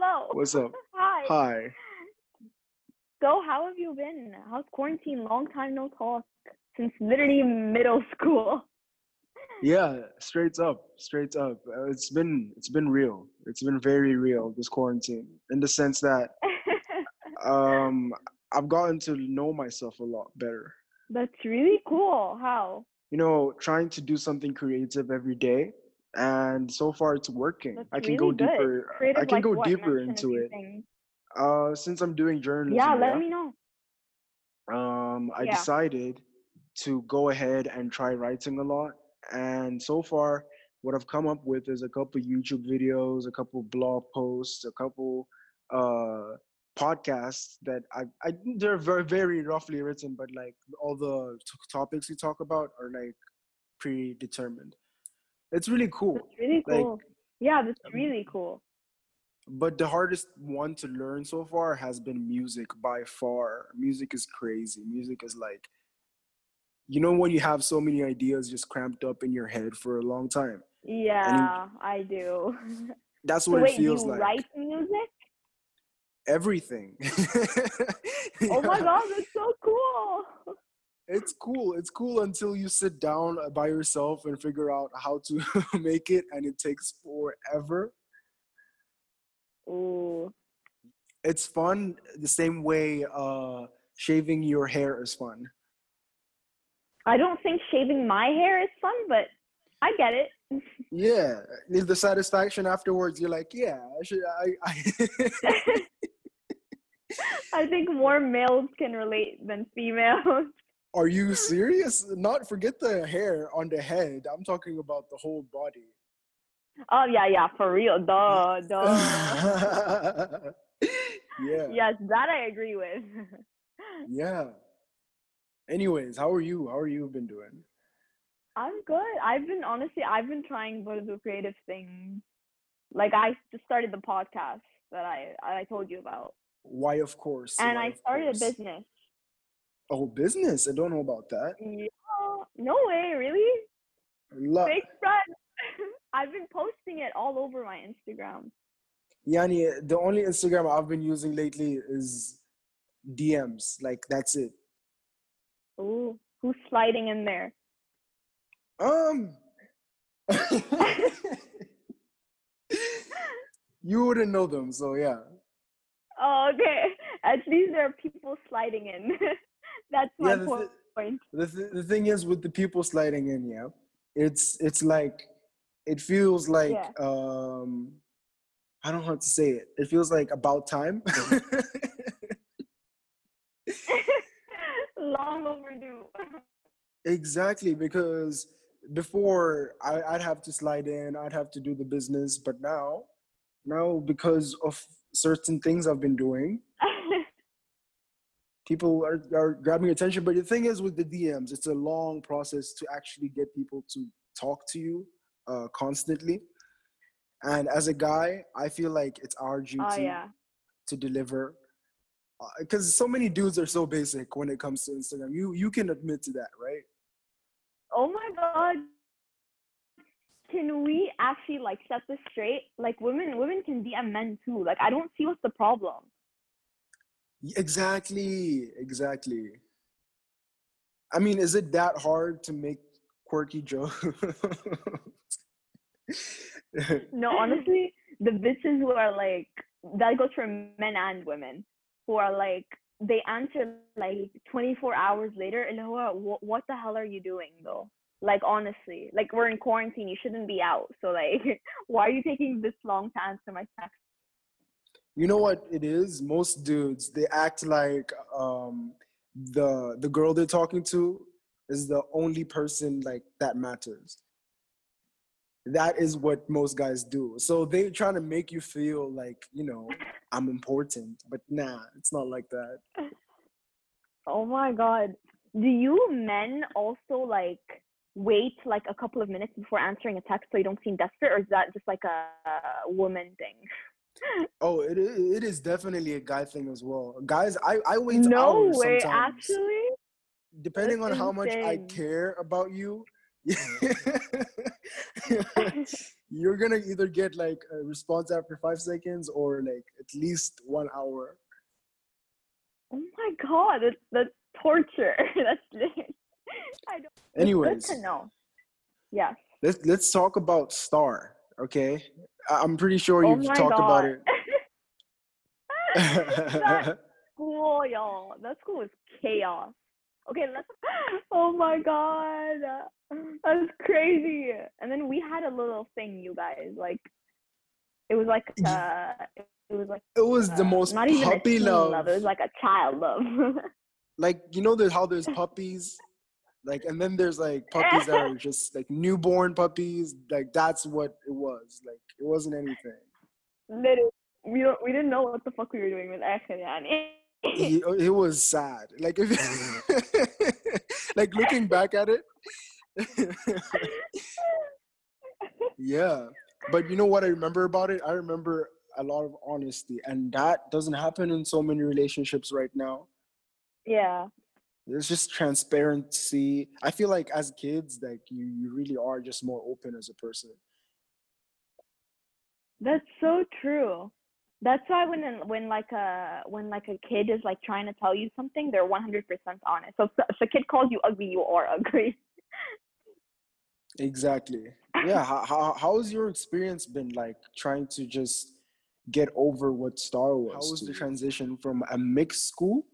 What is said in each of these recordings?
Hello. What's up? Hi. Hi. So, how have you been? How's quarantine? Long time no talk since literally middle school. Yeah, straight up, straight up. Uh, It's been it's been real. It's been very real this quarantine in the sense that um I've gotten to know myself a lot better. That's really cool. How? You know, trying to do something creative every day and so far it's working. That's I can really go good. deeper Creative I can like go what? deeper Mention into it. things. Uh since I'm doing journalism, Yeah, let yeah, me know. um I Yeah. decided to go ahead and try writing a lot. And so far, what I've come up with is a couple YouTube videos, a couple blog posts, a couple uh, podcasts that I, I they're very very roughly written, but like all the t- topics we talk about are like predetermined. It's really cool. That's really Like, cool. yeah, that's um, really cool. But the hardest one to learn so far has been music by far. Music is crazy. Music is like, you know, when you have so many ideas just cramped up in your head for a long time. Yeah, I do. That's So what wait, it do you feels like. write music? Everything. Oh my god, that's so cool. It's cool. It's cool until you sit down by yourself and figure out how to make it, and it takes forever. Ooh. It's fun the same way uh, shaving your hair is fun. I don't think shaving my hair is fun, but I get it. Yeah, the the satisfaction afterwards. You're like, yeah, I should. I. I I think more males can relate than females. Are you serious? Not forget the hair on the head. I'm talking about the whole body. Oh yeah, yeah, for real. Duh, duh. yeah. yes, that I agree with. Yeah. Anyways, how are you? How are you been doing? I'm good. I've been honestly, I've been trying to do creative things. Like I just started the podcast that I I told you about, Why, of course. and why, I of started a course. Business. Oh, business. I don't know about that. Yeah. No way, really? La- Fake friend. I've been posting it all over my Instagram. Yani, the only Instagram I've been using lately is DMs. Like, that's it. Ooh, who's sliding in there? Um. you wouldn't know them, so yeah. Oh, okay. At least there are people sliding in. That's my Yeah, the po- point. The, th- the thing is with the people sliding in, yeah, it's it's like it feels like Yeah. um I don't know how to say it. It feels like about time. Long overdue. exactly because before I, I'd have to slide in, I'd have to do the business, but now now because of certain things I've been doing, people are, are grabbing attention. But the thing is with the DMs, it's a long process to actually get people to talk to you uh, constantly. And as a guy, I feel like it's our duty oh yeah. to deliver. Because so many dudes are so basic when it comes to Instagram. You you can admit to that, right? Oh my god. Can we actually like set this straight? Like women women can DM men too. Like I don't see what's the problem. Exactly, exactly. I mean, is it that hard to make quirky jokes? No, honestly, the bitches who are like that goes for men and women who are like they answer like 24 hours later and what what the hell are you doing though? Like honestly, like we're in quarantine, you shouldn't be out. So like why are you taking this long to answer my text? You know what it is? Most dudes they act like um, the the girl they're talking to is the only person like that matters. That is what most guys do. So they're trying to make you feel like you know I'm important, but nah, it's not like that. Oh my god. Do you men also like wait like a couple of minutes before answering a text so you don't seem desperate or is that just like a, a woman thing? Oh, it it is definitely a guy thing as well. Guys, I I wait no hours way, sometimes. actually. Depending on That's how much I care about you, you're gonna either get like a response after five seconds or like at least one hour. Oh my god, that's that's torture. that's I don't. Anyways, good to know. Yes. Let's let's talk about Star. Okay, I'm pretty sure Oh you've my talked about it. that school, y'all. That school was chaos. Okay, let's. Oh my god, that's crazy. And then we had a little thing, you guys. Like, it was like uh, it was like it was the uh, most not even a puppy teen love. It was like a child love. like you know there's how there's puppies like and then there's like puppies that are just like newborn puppies like that's what was like it wasn't anything. Literally, we don't we didn't know what the fuck we were doing with Akhil yani. it, it was sad. Like if like looking back at it yeah. But you know what i remember about it? I remember a lot of honesty and that doesn't happen in so many relationships right now. Yeah. there's just transparency. I feel like as kids like you, you really are just more open as a person That's so true. That's why when when like a when like a kid is like trying to tell you something, they're one hundred percent honest. So if, if a kid calls you ugly, you are ugly. exactly yeah how, how, how's your experience been like trying to just get over what star was how was the transition from a mixed school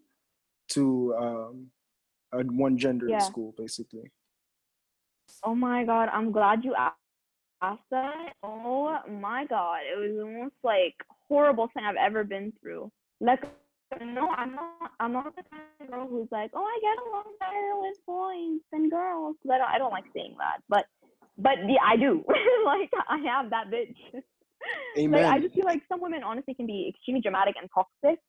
to um a one gender Yeah. school basically Oh my god, I'm glad you a- asked that. Oh my god, it was the most like horrible thing I've ever been through. Like, no, I'm not. I'm not the kind of girl who's like, oh, I get along better with boys than girls. I don't. I don't like saying that, but but yeah, I do. like, I am that bitch. amen Like, I just feel like some women honestly can be extremely dramatic and toxic.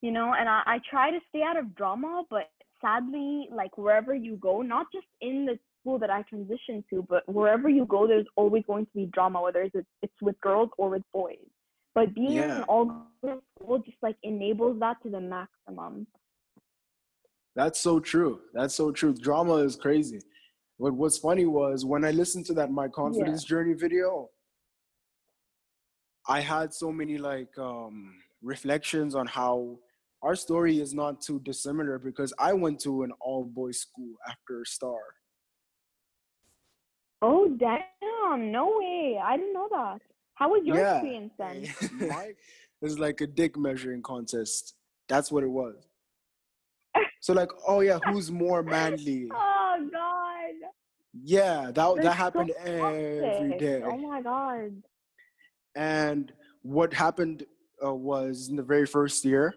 You know, and I, I try to stay out of drama, but sadly, like wherever you go, not just in the school that I transitioned to, but wherever you go, there's always going to be drama, whether it's it's with girls or with boys. But being in Yeah. an all girls school just like enables that to the maximum. That's so true. That's so true. Drama is crazy. But what's funny was when I listened to that My Confidence Journey video, I had so many like um reflections on how our story is not too dissimilar because I went to an all boys school after Star. Oh damn! No way! I didn't know that. How was your Yeah. experience then? It was like a dick measuring contest. That's what it was. So like, oh yeah, who's more manly? Oh god! Yeah, that That's that happened every toxic. day. Oh my god. And what happened uh, was in the very first year,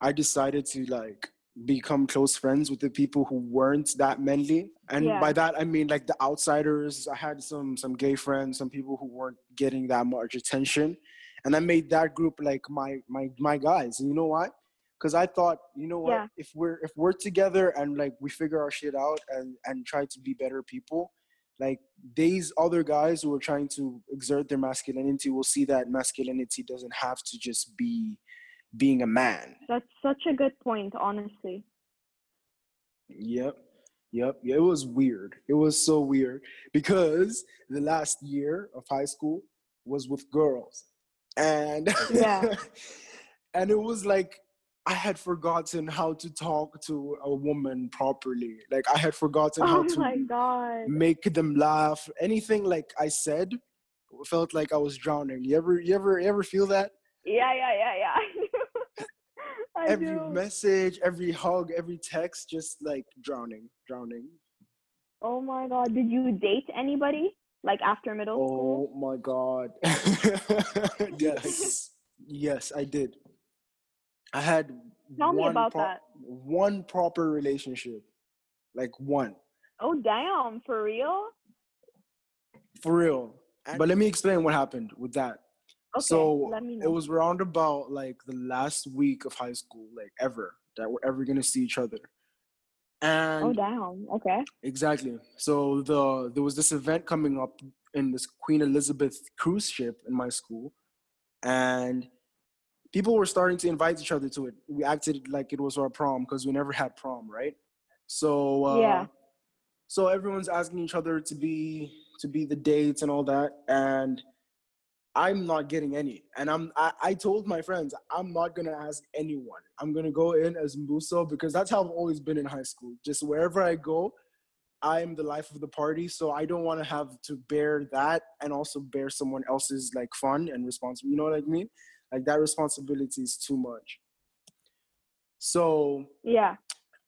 I decided to like become close friends with the people who weren't that manly. And Yeah. by that I mean like the outsiders. I had some some gay friends, some people who weren't getting that much attention, and I made that group like my my my guys. And you know why? Because I thought, you know what? Yeah. If we're if we're together and like we figure our shit out and and try to be better people, like these other guys who are trying to exert their masculinity will see that masculinity doesn't have to just be being a man. That's such a good point, honestly. Yep. Yep. Yeah, it was weird. It was so weird because the last year of high school was with girls. And Yeah. and it was like I had forgotten how to talk to a woman properly. Like I had forgotten how Oh to god. make them laugh. Anything like I said felt like I was drowning. You ever you ever you ever feel that? Yeah, yeah. I every do. message, every hug, every text, just like drowning, drowning. Oh my god. Did you date anybody? Like after middle Oh school? my god. yes. Yes, I did. I had Tell me about pro- that. one proper relationship. Like one. Oh damn, for real? For real. But let me explain what happened with that. Okay, so let me know. it was around about like the last week of high school, like ever, that we're ever gonna see each other. And Oh damn. Okay. Exactly. So the there was this event coming up in this Queen Elizabeth cruise ship in my school, and people were starting to invite each other to it. We acted like it was our prom because we never had prom, right? So uh, Yeah. so everyone's asking each other to be to be the dates and all that, and I'm not getting any. And I'm I, I told my friends I'm not gonna ask anyone. I'm gonna go in as Mbuso because that's how I've always been in high school. Just wherever I go, I'm the life of the party. So I don't want to have to bear that and also bear someone else's like fun and responsibility. You know what I mean? Like that responsibility is too much. So Yeah.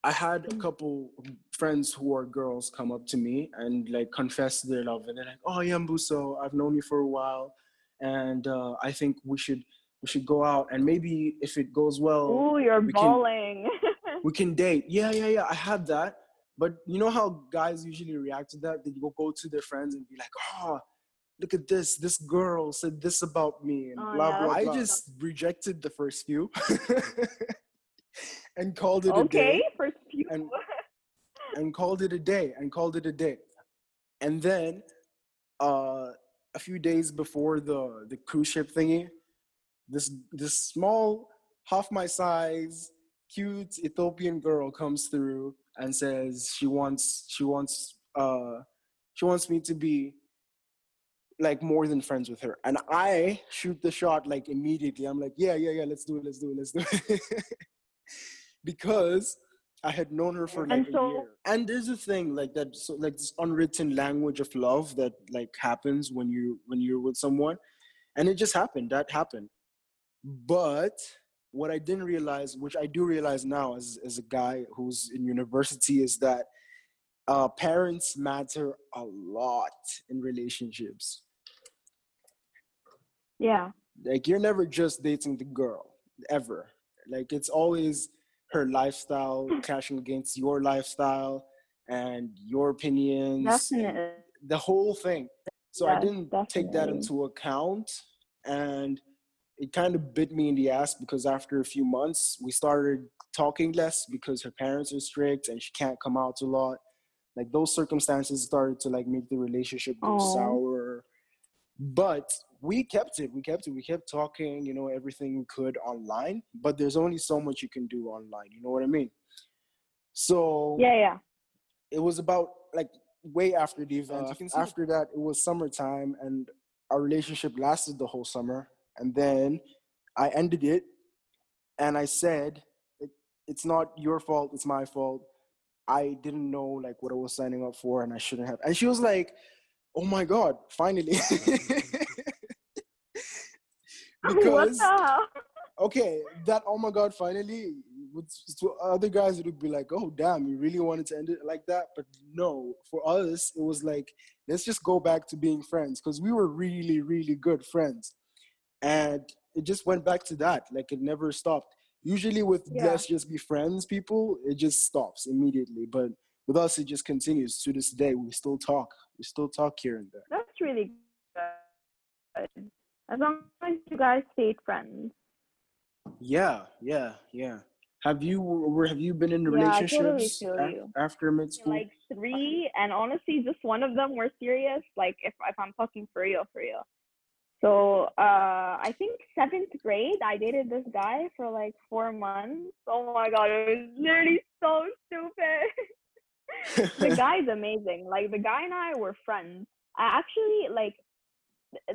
I had a couple friends who are girls come up to me and like confess their love, and they're like, "Oh, yeah, Mbuso, I've known you for a while, and uh, I think we should we should go out, and maybe if it goes well, Ooh, you're we can- we can date." Yeah, yeah, yeah. I had that, but you know how guys usually react to that? They go go to their friends and be like, "Oh." Look at this. This girl said this about me, and Oh, blah yeah, blah. I just rejected the first few, and called it a day okay, first few. and and called it a day and called it a day and then uh a few days before the the cruise ship thingy. This this small half my size cute ethiopian girl comes through and says she wants she wants uh she wants me to be like more than friends with her. And i shoot the shot like immediately. I'm like yeah yeah yeah let's do it let's do it let's do it. Because I had known her for like And a year. And there's a thing like that, so like this unwritten language of love that like happens when you when you're with someone, and it just happened. That happened. But what I didn't realize, which I do realize now as as a guy who's in university, is that uh, parents matter a lot in relationships. Yeah. Like you're never just dating the girl ever. Like it's always her lifestyle hmm. clashing against your lifestyle and your opinions. Definitely. The whole thing. So I didn't take that into account and it kind of bit me in the ass because after a few months we started talking less because her parents are strict and she can't come out a lot. Like those circumstances started to like make the relationship go sour. But we kept it. We kept it. We kept talking, you know, everything we could online. But there's only so much you can do online. You know what I mean? So Yeah, yeah. it was about like way after the event. Uh, you can see- after that, it was summertime, and our relationship lasted the whole summer. And then I ended it, and I said, it, "It's not your fault. It's my fault. I didn't know like what I was signing up for, and I shouldn't have." And she was like, "Oh my god, finally!" what because okay, that oh my god, finally, with to other guys it would be like, oh damn, you really wanted to end it like that, but no, for us it was like, let's just go back to being friends because we were really, really good friends, and it just went back to that, like it never stopped. Usually with Yeah. let's just be friends, people, it just stops immediately, but with us it just continues to this day. We still talk, we still talk here and there. That's really good. As long as you guys stayed friends. Yeah, yeah, yeah. Have you have you been in Yeah, relationships totally feel after mid school? Like three, and honestly, just one of them were serious. Like if if I'm talking for real, for real. So uh, I think seventh grade, I dated this guy for like four months. Oh my god, it was literally so stupid. the guy's amazing. Like the guy and I were friends. I actually like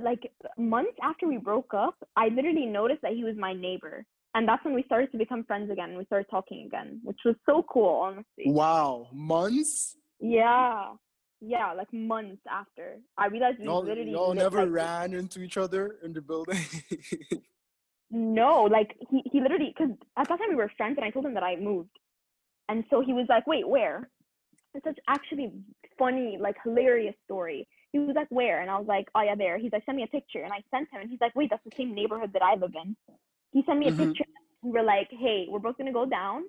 like months after we broke up, I literally noticed that he was my neighbor. And that's when we started to become friends again. We started talking again, which was so cool, honestly. wow, months? Yeah. Yeah, like months after. I realized we Y'all, literally y'all never like, ran into each other in the building. No, like he, he literally because at that time we were friends and I told him that I moved. And so he was like, Wait, where? It's such actually funny, like hilarious story. He was like, Where? And I was like, Oh yeah, there. He's like, Send me a picture. And I sent him and he's like, Wait, that's the same neighborhood that I live in. He sent me a Mhm. picture. We were like, Hey, we're both gonna go down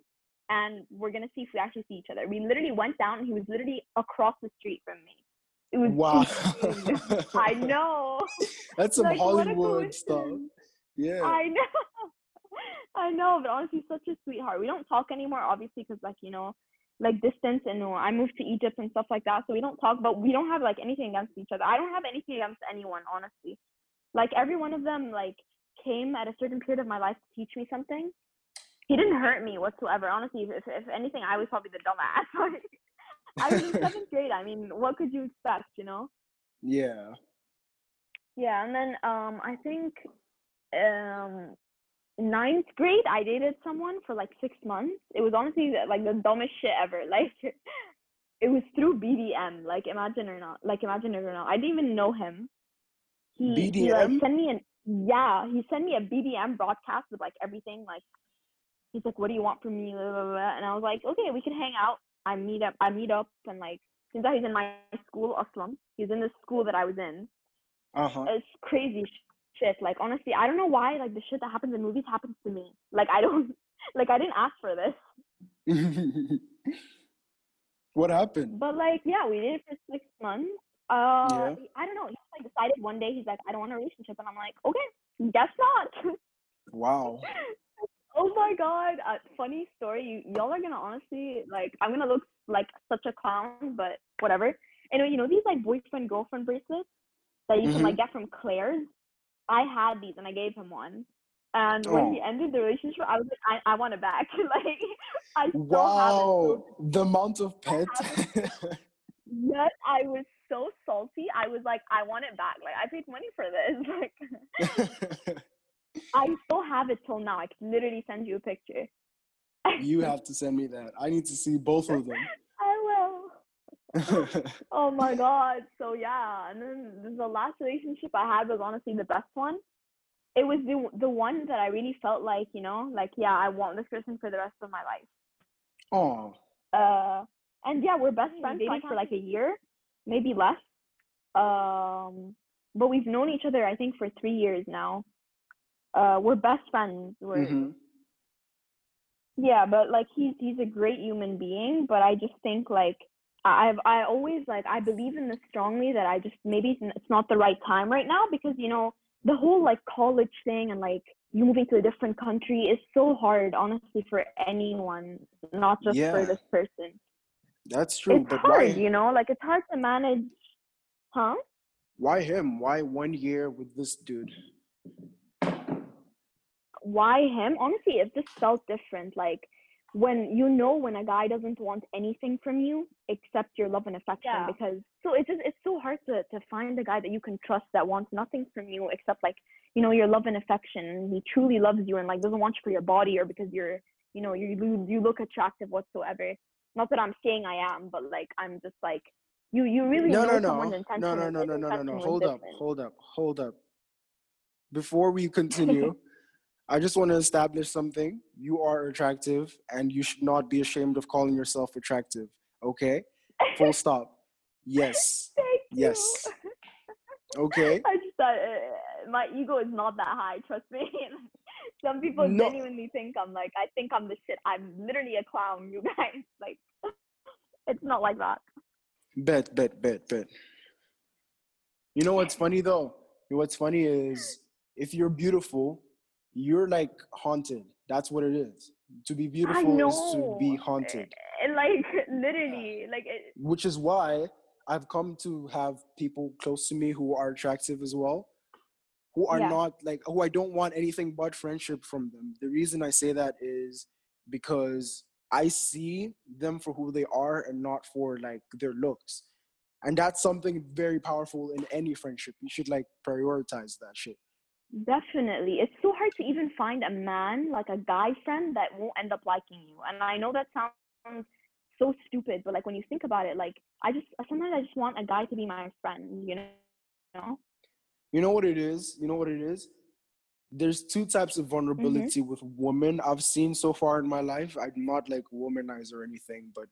and we're gonna see if we actually see each other. We literally went down and he was literally across the street from me. It was wow. I know. That's some Like, Hollywood stuff. Yeah. I know. I know, but honestly, such a sweetheart. We don't talk anymore, obviously, because like you know, like distance, and uh, I moved to Egypt and stuff like that. So we don't talk, but we don't have like anything against each other. I don't have anything against anyone, honestly. Like every one of them, like came at a certain period of my life to teach me something. He didn't hurt me whatsoever. Honestly, if if anything, I was probably the dumbass. Like, I was in seventh grade. I mean, what could you expect, you know? Yeah. Yeah, and then um, I think um, ninth grade, I dated someone for like six months. It was honestly like the dumbest shit ever. Like, it was through BBM. Like, imagine or not. Like, imagine it or not. I didn't even know him. He, he like BBM? sent me an yeah. He sent me a BBM broadcast with like everything. Like, he's like, "What do you want from me?" Blah, blah, blah. And I was like, "Okay, we can hang out." I meet up. I meet up and like since he's in my school, Aslam. He's in the school that I was in. Uh huh. It's crazy shit. Like honestly, I don't know why like the shit that happens in movies happens to me. Like I don't like I didn't ask for this. what happened? But like yeah, we did it for six months. Uh, Yeah. I don't know. He like decided one day he's like, I don't want a relationship, and I'm like, okay, guess not. Wow. oh my god, uh, funny story. You y'all are gonna honestly like I'm gonna look like such a clown, but whatever. Anyway, you know these like boyfriend girlfriend bracelets that you can like get from Claire's. I had these and I gave him one. And when he Oh. ended the relationship, I was like, I, I want it back. like I still have it. Wow. So, The amount of pet. yes, I was so salty. I was like, I want it back. Like I paid money for this. Like I still have it till now. I can literally send you a picture. you have to send me that. I need to see both of them. I will. Oh my god. So yeah, and then the last relationship I had was honestly the best one. It was the the one that I really felt like, you know, like yeah, I want this person for the rest of my life. oh. Uh and yeah, we're best friends dating like for like a year, maybe less. Um but we've known each other I think for 3 years now. Uh we're best friends. We're hmm yeah but like he's he's a great human being but i just think like I- i've i always like i believe in this strongly that i just maybe it's not the right time right now because you know the whole like college thing and like you moving to a different country is so hard honestly for anyone not just Yeah. for this person That's true. it's but hard why you know like it's hard to manage huh why him? Why one year with this dude? why him honestly it just felt different like when you know when a guy doesn't want anything from you except your love and affection Yeah. because so it's just it's so hard to to find a guy that you can trust that wants nothing from you except like you know your love and affection he truly loves you and like doesn't want you for your body or because you're you know you you, you look attractive whatsoever not that i'm saying i am but like i'm just like you you really No, know no, no, no, no, no, no, no, no, no. was Hold up, hold up, hold up. Before we continue, I just want to establish something. You are attractive, and you should not be ashamed of calling yourself attractive. Okay? Full stop. Yes. Thank you. Yes. Okay. I just thought uh, my ego is not that high. Trust me. Some people No. genuinely think I'm like I think I'm the shit. I'm literally a clown, you guys. Like it's not like that. Bet, bet, bet, bet. You know what's funny though? What's funny is if you're beautiful, you're like haunted. That's what it is. To be beautiful is to be haunted. And like literally, like it, Which is why I've come to have people close to me who are attractive as well, who are Yeah. not like who I don't want anything but friendship from them. The reason I say that is because I see them for who they are and not for like their looks. And that's something very powerful in any friendship. You should like prioritize that shit. Definitely it's so hard to even find a man like a guy friend that won't end up liking you. And I know that sounds so stupid, but like when you think about it, like I just sometimes I just want a guy to be my friend. You know. You know what it is? You know what it is? There's two types of mm-hmm. vulnerability with women I've seen so far in my life. I'm not like womanizer or anything, but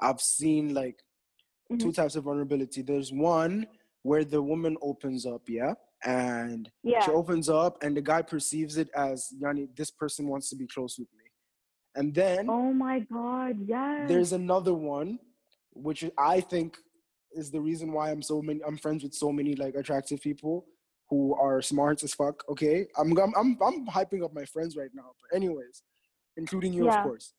I've seen like mm-hmm. two types of vulnerability. There's one where the woman opens up, yeah, and Yeah. she opens up, and the guy perceives it as, Yani, this person wants to be close with me. And then Oh my god, yes. there's another one, which I think is the reason why I'm so many. I'm friends with so many like attractive people who are smart as fuck. Okay, I'm I'm I'm, I'm hyping up my friends right now. But anyways, including you, Yeah. of course.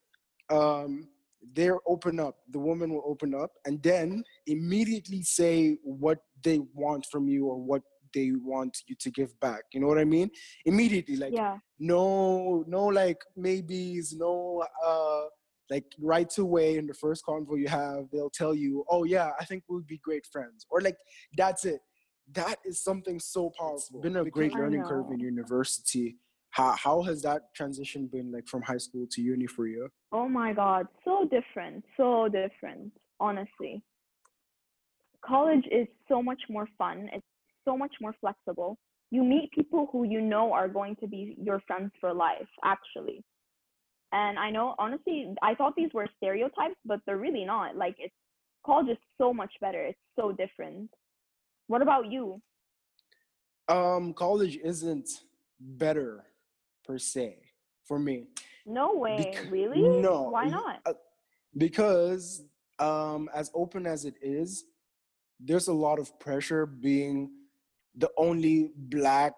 Um, they're open up. The woman will open up, and then immediately say what they want from you or what they want you to give back. You know what I mean? Immediately, like yeah. no no like maybes no uh like right away in the first convo you have, they'll tell you, "Oh yeah, I think we'll be great friends," or like that's it. That is something so powerful. It's been a great learning curve in university. How how has that transition been like from high school to uni for you? Oh my God, so different, so different, honestly. College is so much more fun. It's so much more flexible. You meet people who you know are going to be your friends for life, actually. And I know, honestly, I thought these were stereotypes, but they're really not. Like, it's college is so much better. It's so different. What about you? Um, college isn't better per se for me. No way, Bec- really? no, Why not? uh, because um, as open as it is, there's a lot of pressure being the only black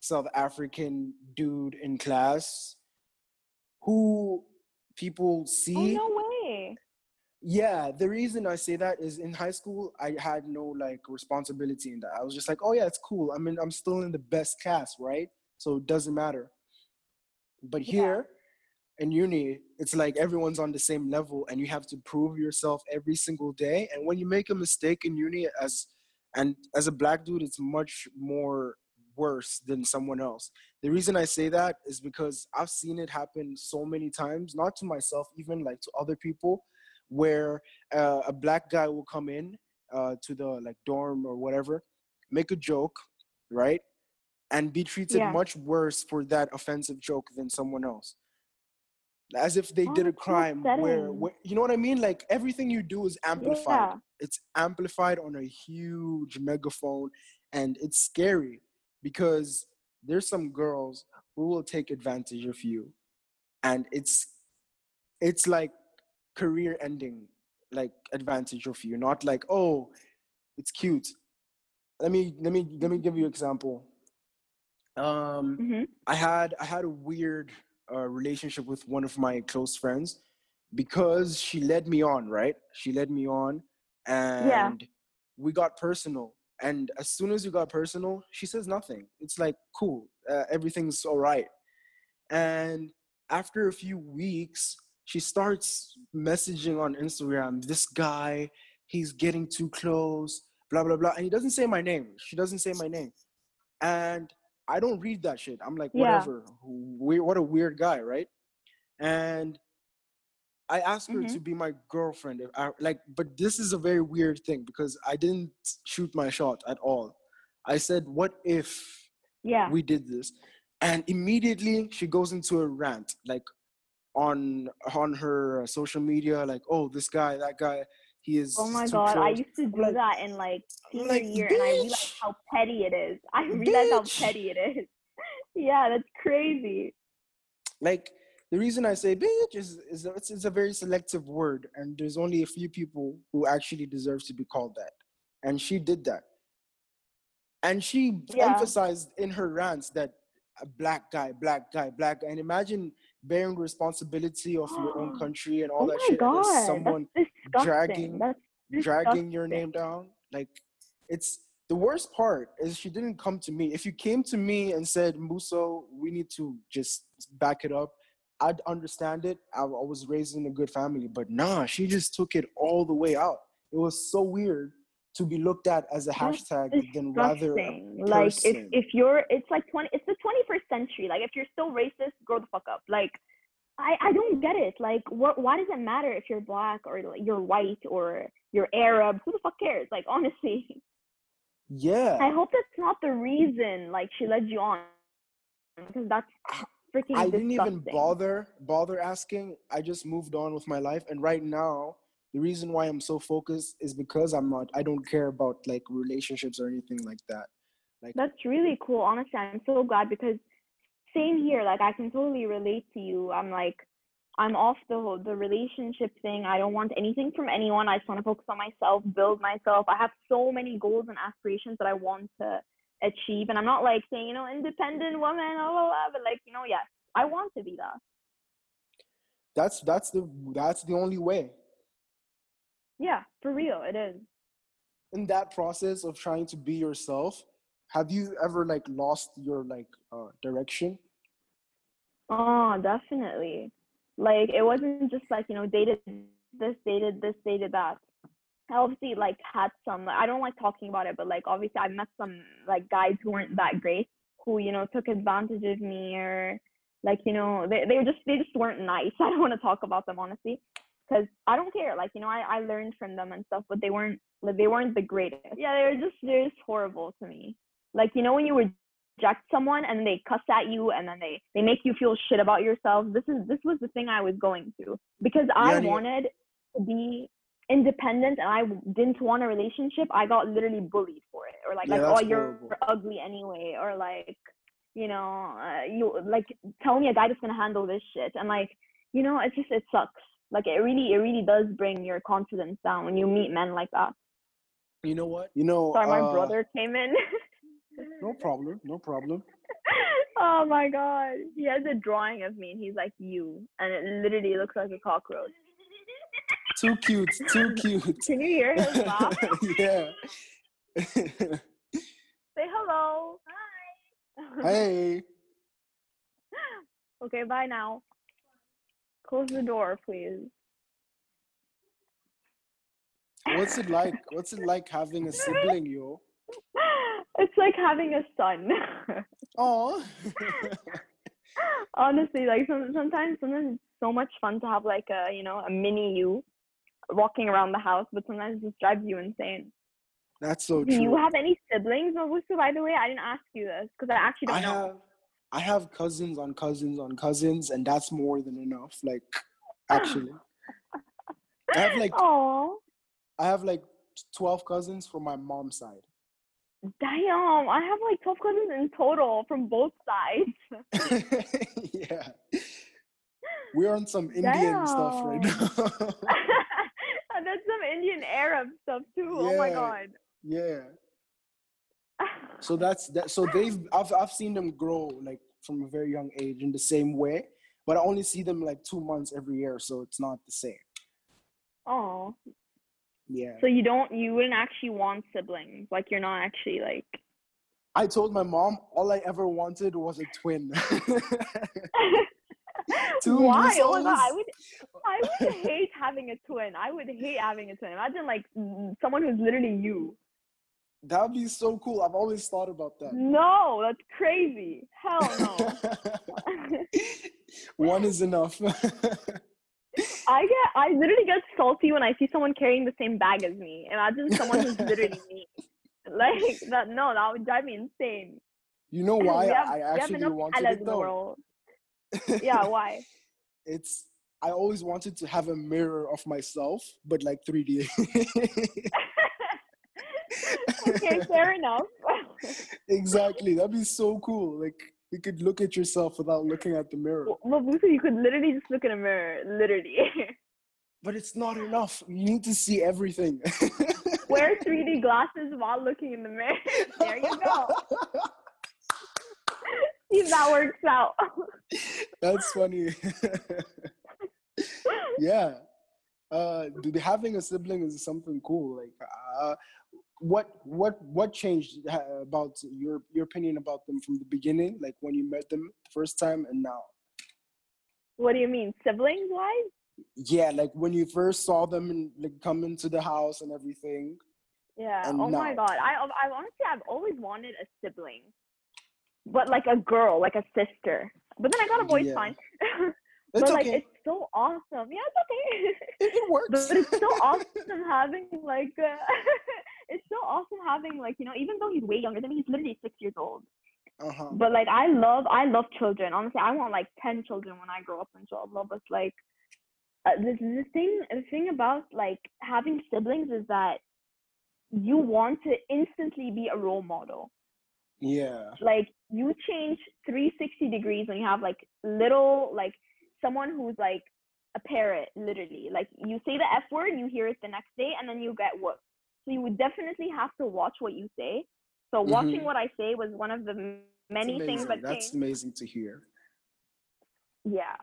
South African dude in class who people Oh, see. no way. Yeah, the reason I say that is in high school I had no like responsibility in that. I was just like, oh yeah, it's cool. I mean, I'm still in the best class, right? So it doesn't matter. But Yeah. here in uni, it's like everyone's on the same level and you have to prove yourself every single day. And when you make a mistake in uni as and as a black dude, it's much more worse than someone else. The reason I say that is because I've seen it happen so many times, not to myself, even like to other people, where uh, a black guy will come in uh, to the like dorm or whatever, make a joke, right? And be treated Yeah. much worse for that offensive joke than someone else. As if they Oh, did a crime where, where, you know what I mean? Like everything you do is amplified. Yeah. it's amplified on a huge megaphone and it's scary because there's some girls who will take advantage of you and it's it's like career ending like advantage of you not like oh it's cute. Let me let me let me give you an example. Um hmm I had I had a weird uh, relationship with one of my close friends because she led me on, right? She led me on, and we got personal. And as soon as we got personal, she says nothing. It's like cool, uh, everything's all right. And after a few weeks, she starts messaging on Instagram. This guy, he's getting too close, blah blah blah, and he doesn't say my name. She doesn't say my name, and I don't read that shit. I'm like, Yeah. whatever. We, what a weird guy, right? And I asked her Mhm. to be my girlfriend. I, like, but this is a very weird thing because I didn't shoot my shot at all. I said, "What if Yeah. we did this?" And immediately she goes into a rant, like on on her social media, like, "Oh, this guy, that guy, he is." Oh my god, I used to do like- that in like senior like, year, and I realized how petty it is. I realized how petty it is. yeah, that's crazy. like the reason I say bitch is is it's, it's a very selective word, and there's only a few people who actually deserve to be called that, and she did that, and she Yeah. emphasized in her rants that a black guy, black guy, black guy, and imagine bearing responsibility of your own country and all oh that my shit, god, someone. dragging- that's dragging your name down. Like it's the worst part is she didn't come to me. If you came to me and said, Mbuso, we need to just back it up, I'd understand it. I, I was raised in a good family, but nah, she just took it all the way out. It was so weird to be looked at as a hashtag than rather. Like if if you're, it's like twenty. It's the twenty first century. Like if you're still racist, grow the fuck up. Like I I don't get it. Like what? Why does it matter if you're black or like, you're white or you're Arab? Who the fuck cares? Like honestly, yeah. I hope that's not the reason. Like she led you on, because that's freaking. I didn't even bother bother asking. I just moved on with my life, and right now, the reason why I'm so focused is because I'm not. I don't care about like relationships or anything like that. Like That's really cool. Honestly, I'm so glad because same here. Like I can totally relate to you. I'm like, I'm off the whole the relationship thing. I don't want anything from anyone. I just want to focus on myself, build myself. I have so many goals and aspirations that I want to achieve, and I'm not like saying you know independent woman, blah blah blah. But like you know, yes, I want to be that. that's that's the that's the only way. Yeah, for real, it is. In that process of trying to be yourself, have you ever like lost your like uh, direction? Oh, definitely. Like it wasn't just like you know dated this, dated this, dated that. I obviously like had some. I don't like talking about it, but like obviously I met some like guys who weren't that great, who you know took advantage of me or like you know they they were just they just weren't nice. I don't want to talk about them honestly, because I don't care. Like you know I I learned from them and stuff, but they weren't like they weren't the greatest. Yeah, they were just they're just horrible to me. Like you know when you reject someone and they cuss at you and then they they make you feel shit about yourself. This is this was the thing I was going through because I Yeah, and you- wanted to be independent and I didn't want a relationship. I got literally bullied for it or like Yeah, like oh that's you're horrible. ugly anyway or like you know uh, you like tell me a guy that's gonna handle this shit and like you know it's just it sucks. Like it really it really does bring your confidence down when you meet men like that. You know what? You know. Sorry, my uh, brother came in. No problem. No problem. oh my god. He has a drawing of me and he's like you and it literally looks like a cockroach. Too cute. Too cute. Can you hear him laugh? yeah. Say hello. Hi. hey. okay, bye now. Close the door, please. What's it like? What's it like having a sibling, yo? It's like having a son. Oh. Honestly, like some, sometimes sometimes it's so much fun to have like a you know a mini you walking around the house, but sometimes it just drives you insane. That's so true. Do you have any siblings, Mbuso? By the way, I didn't ask you this because I actually don't I know. have I have cousins on cousins on cousins, and that's more than enough. Like, actually, I have like Oh, I have like twelve cousins from my mom's side. Damn! I have like twelve cousins in total from both sides. yeah, we're on some Indian stuff right now. That's some Indian Arab stuff too. Oh my god. yeah. So that's that. So they've I've I've seen them grow like from a very young age in the same way, but I only see them like two months every year, so it's not the same. oh, Yeah. so you don't, you wouldn't actually want siblings? Like you're not actually like. I told my mom all I ever wanted was a twin. Two Why? Oh my god, I would, I would hate having a twin. I would hate having a twin. Imagine like someone who's literally you. that would be so cool. I've always thought about that. No, that's crazy. Hell no. One is enough. I get, I literally get salty when I see someone carrying the same bag as me. Imagine someone who's literally me. Like that. No, that would drive me insane. you know why have, I actually wanted it though? Yeah, why? it's I always wanted to have a mirror of myself, but like 3D. okay, fair enough. exactly. That'd be so cool. Like you could look at yourself without looking at the mirror. Mbuso, you could literally just look in a mirror, literally. But it's not enough. You need to see everything. Wear 3D glasses while looking in the mirror. there you go. See if that works out. That's funny. yeah. Uh, do- having a sibling is something cool. Like, uh, what what what changed uh, about your your opinion about them from the beginning, like when you met them the first time and now? what do you mean, siblings wise? Yeah, like when you first saw them and like come into the house and everything. Yeah. And oh my god. I I honestly I've always wanted a sibling, but like a girl, like a sister. But then I got a boy, Yeah. fine. It's like okay. it's so awesome. Yeah, it's okay. it, it works. but, but it's so awesome having like uh, it's so awesome having like you know even though he's way younger than me, he's literally six years old. uh-huh. But like I love I love children. Honestly, I want like ten children when I grow up. Inshallah. But like uh, the the thing the thing about like having siblings is that you want to instantly be a role model. Yeah. Like you change 360 degrees when you have like little like someone who's like a parrot, literally. Like you say the F word, you hear it the next day, and then you get whooped. So you would definitely have to watch what you say. So watching Mhm. what I say was one of the many things amazing. that That's changed. amazing to hear. Yeah.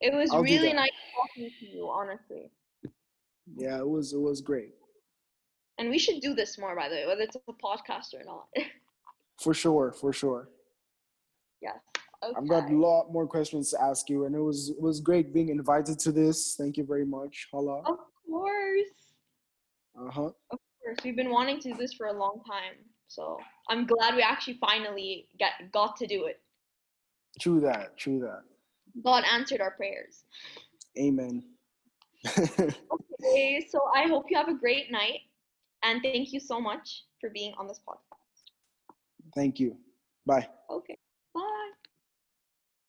It was I'll really nice talking to you, honestly. Yeah, it was it was great. And we should do this more, by the way, whether it's a podcast or not. For sure, for sure. yes. Okay. I've got a lot more questions to ask you, and it was it was great being invited to this. Thank you very much. Hala. Of course. Uh huh. Of course. We've been wanting to do this for a long time. So I'm glad we actually finally get got to do it. True that. True that. God answered our prayers. Amen. Okay, so I hope you have a great night and thank you so much for being on this podcast. Thank you. Bye. Okay.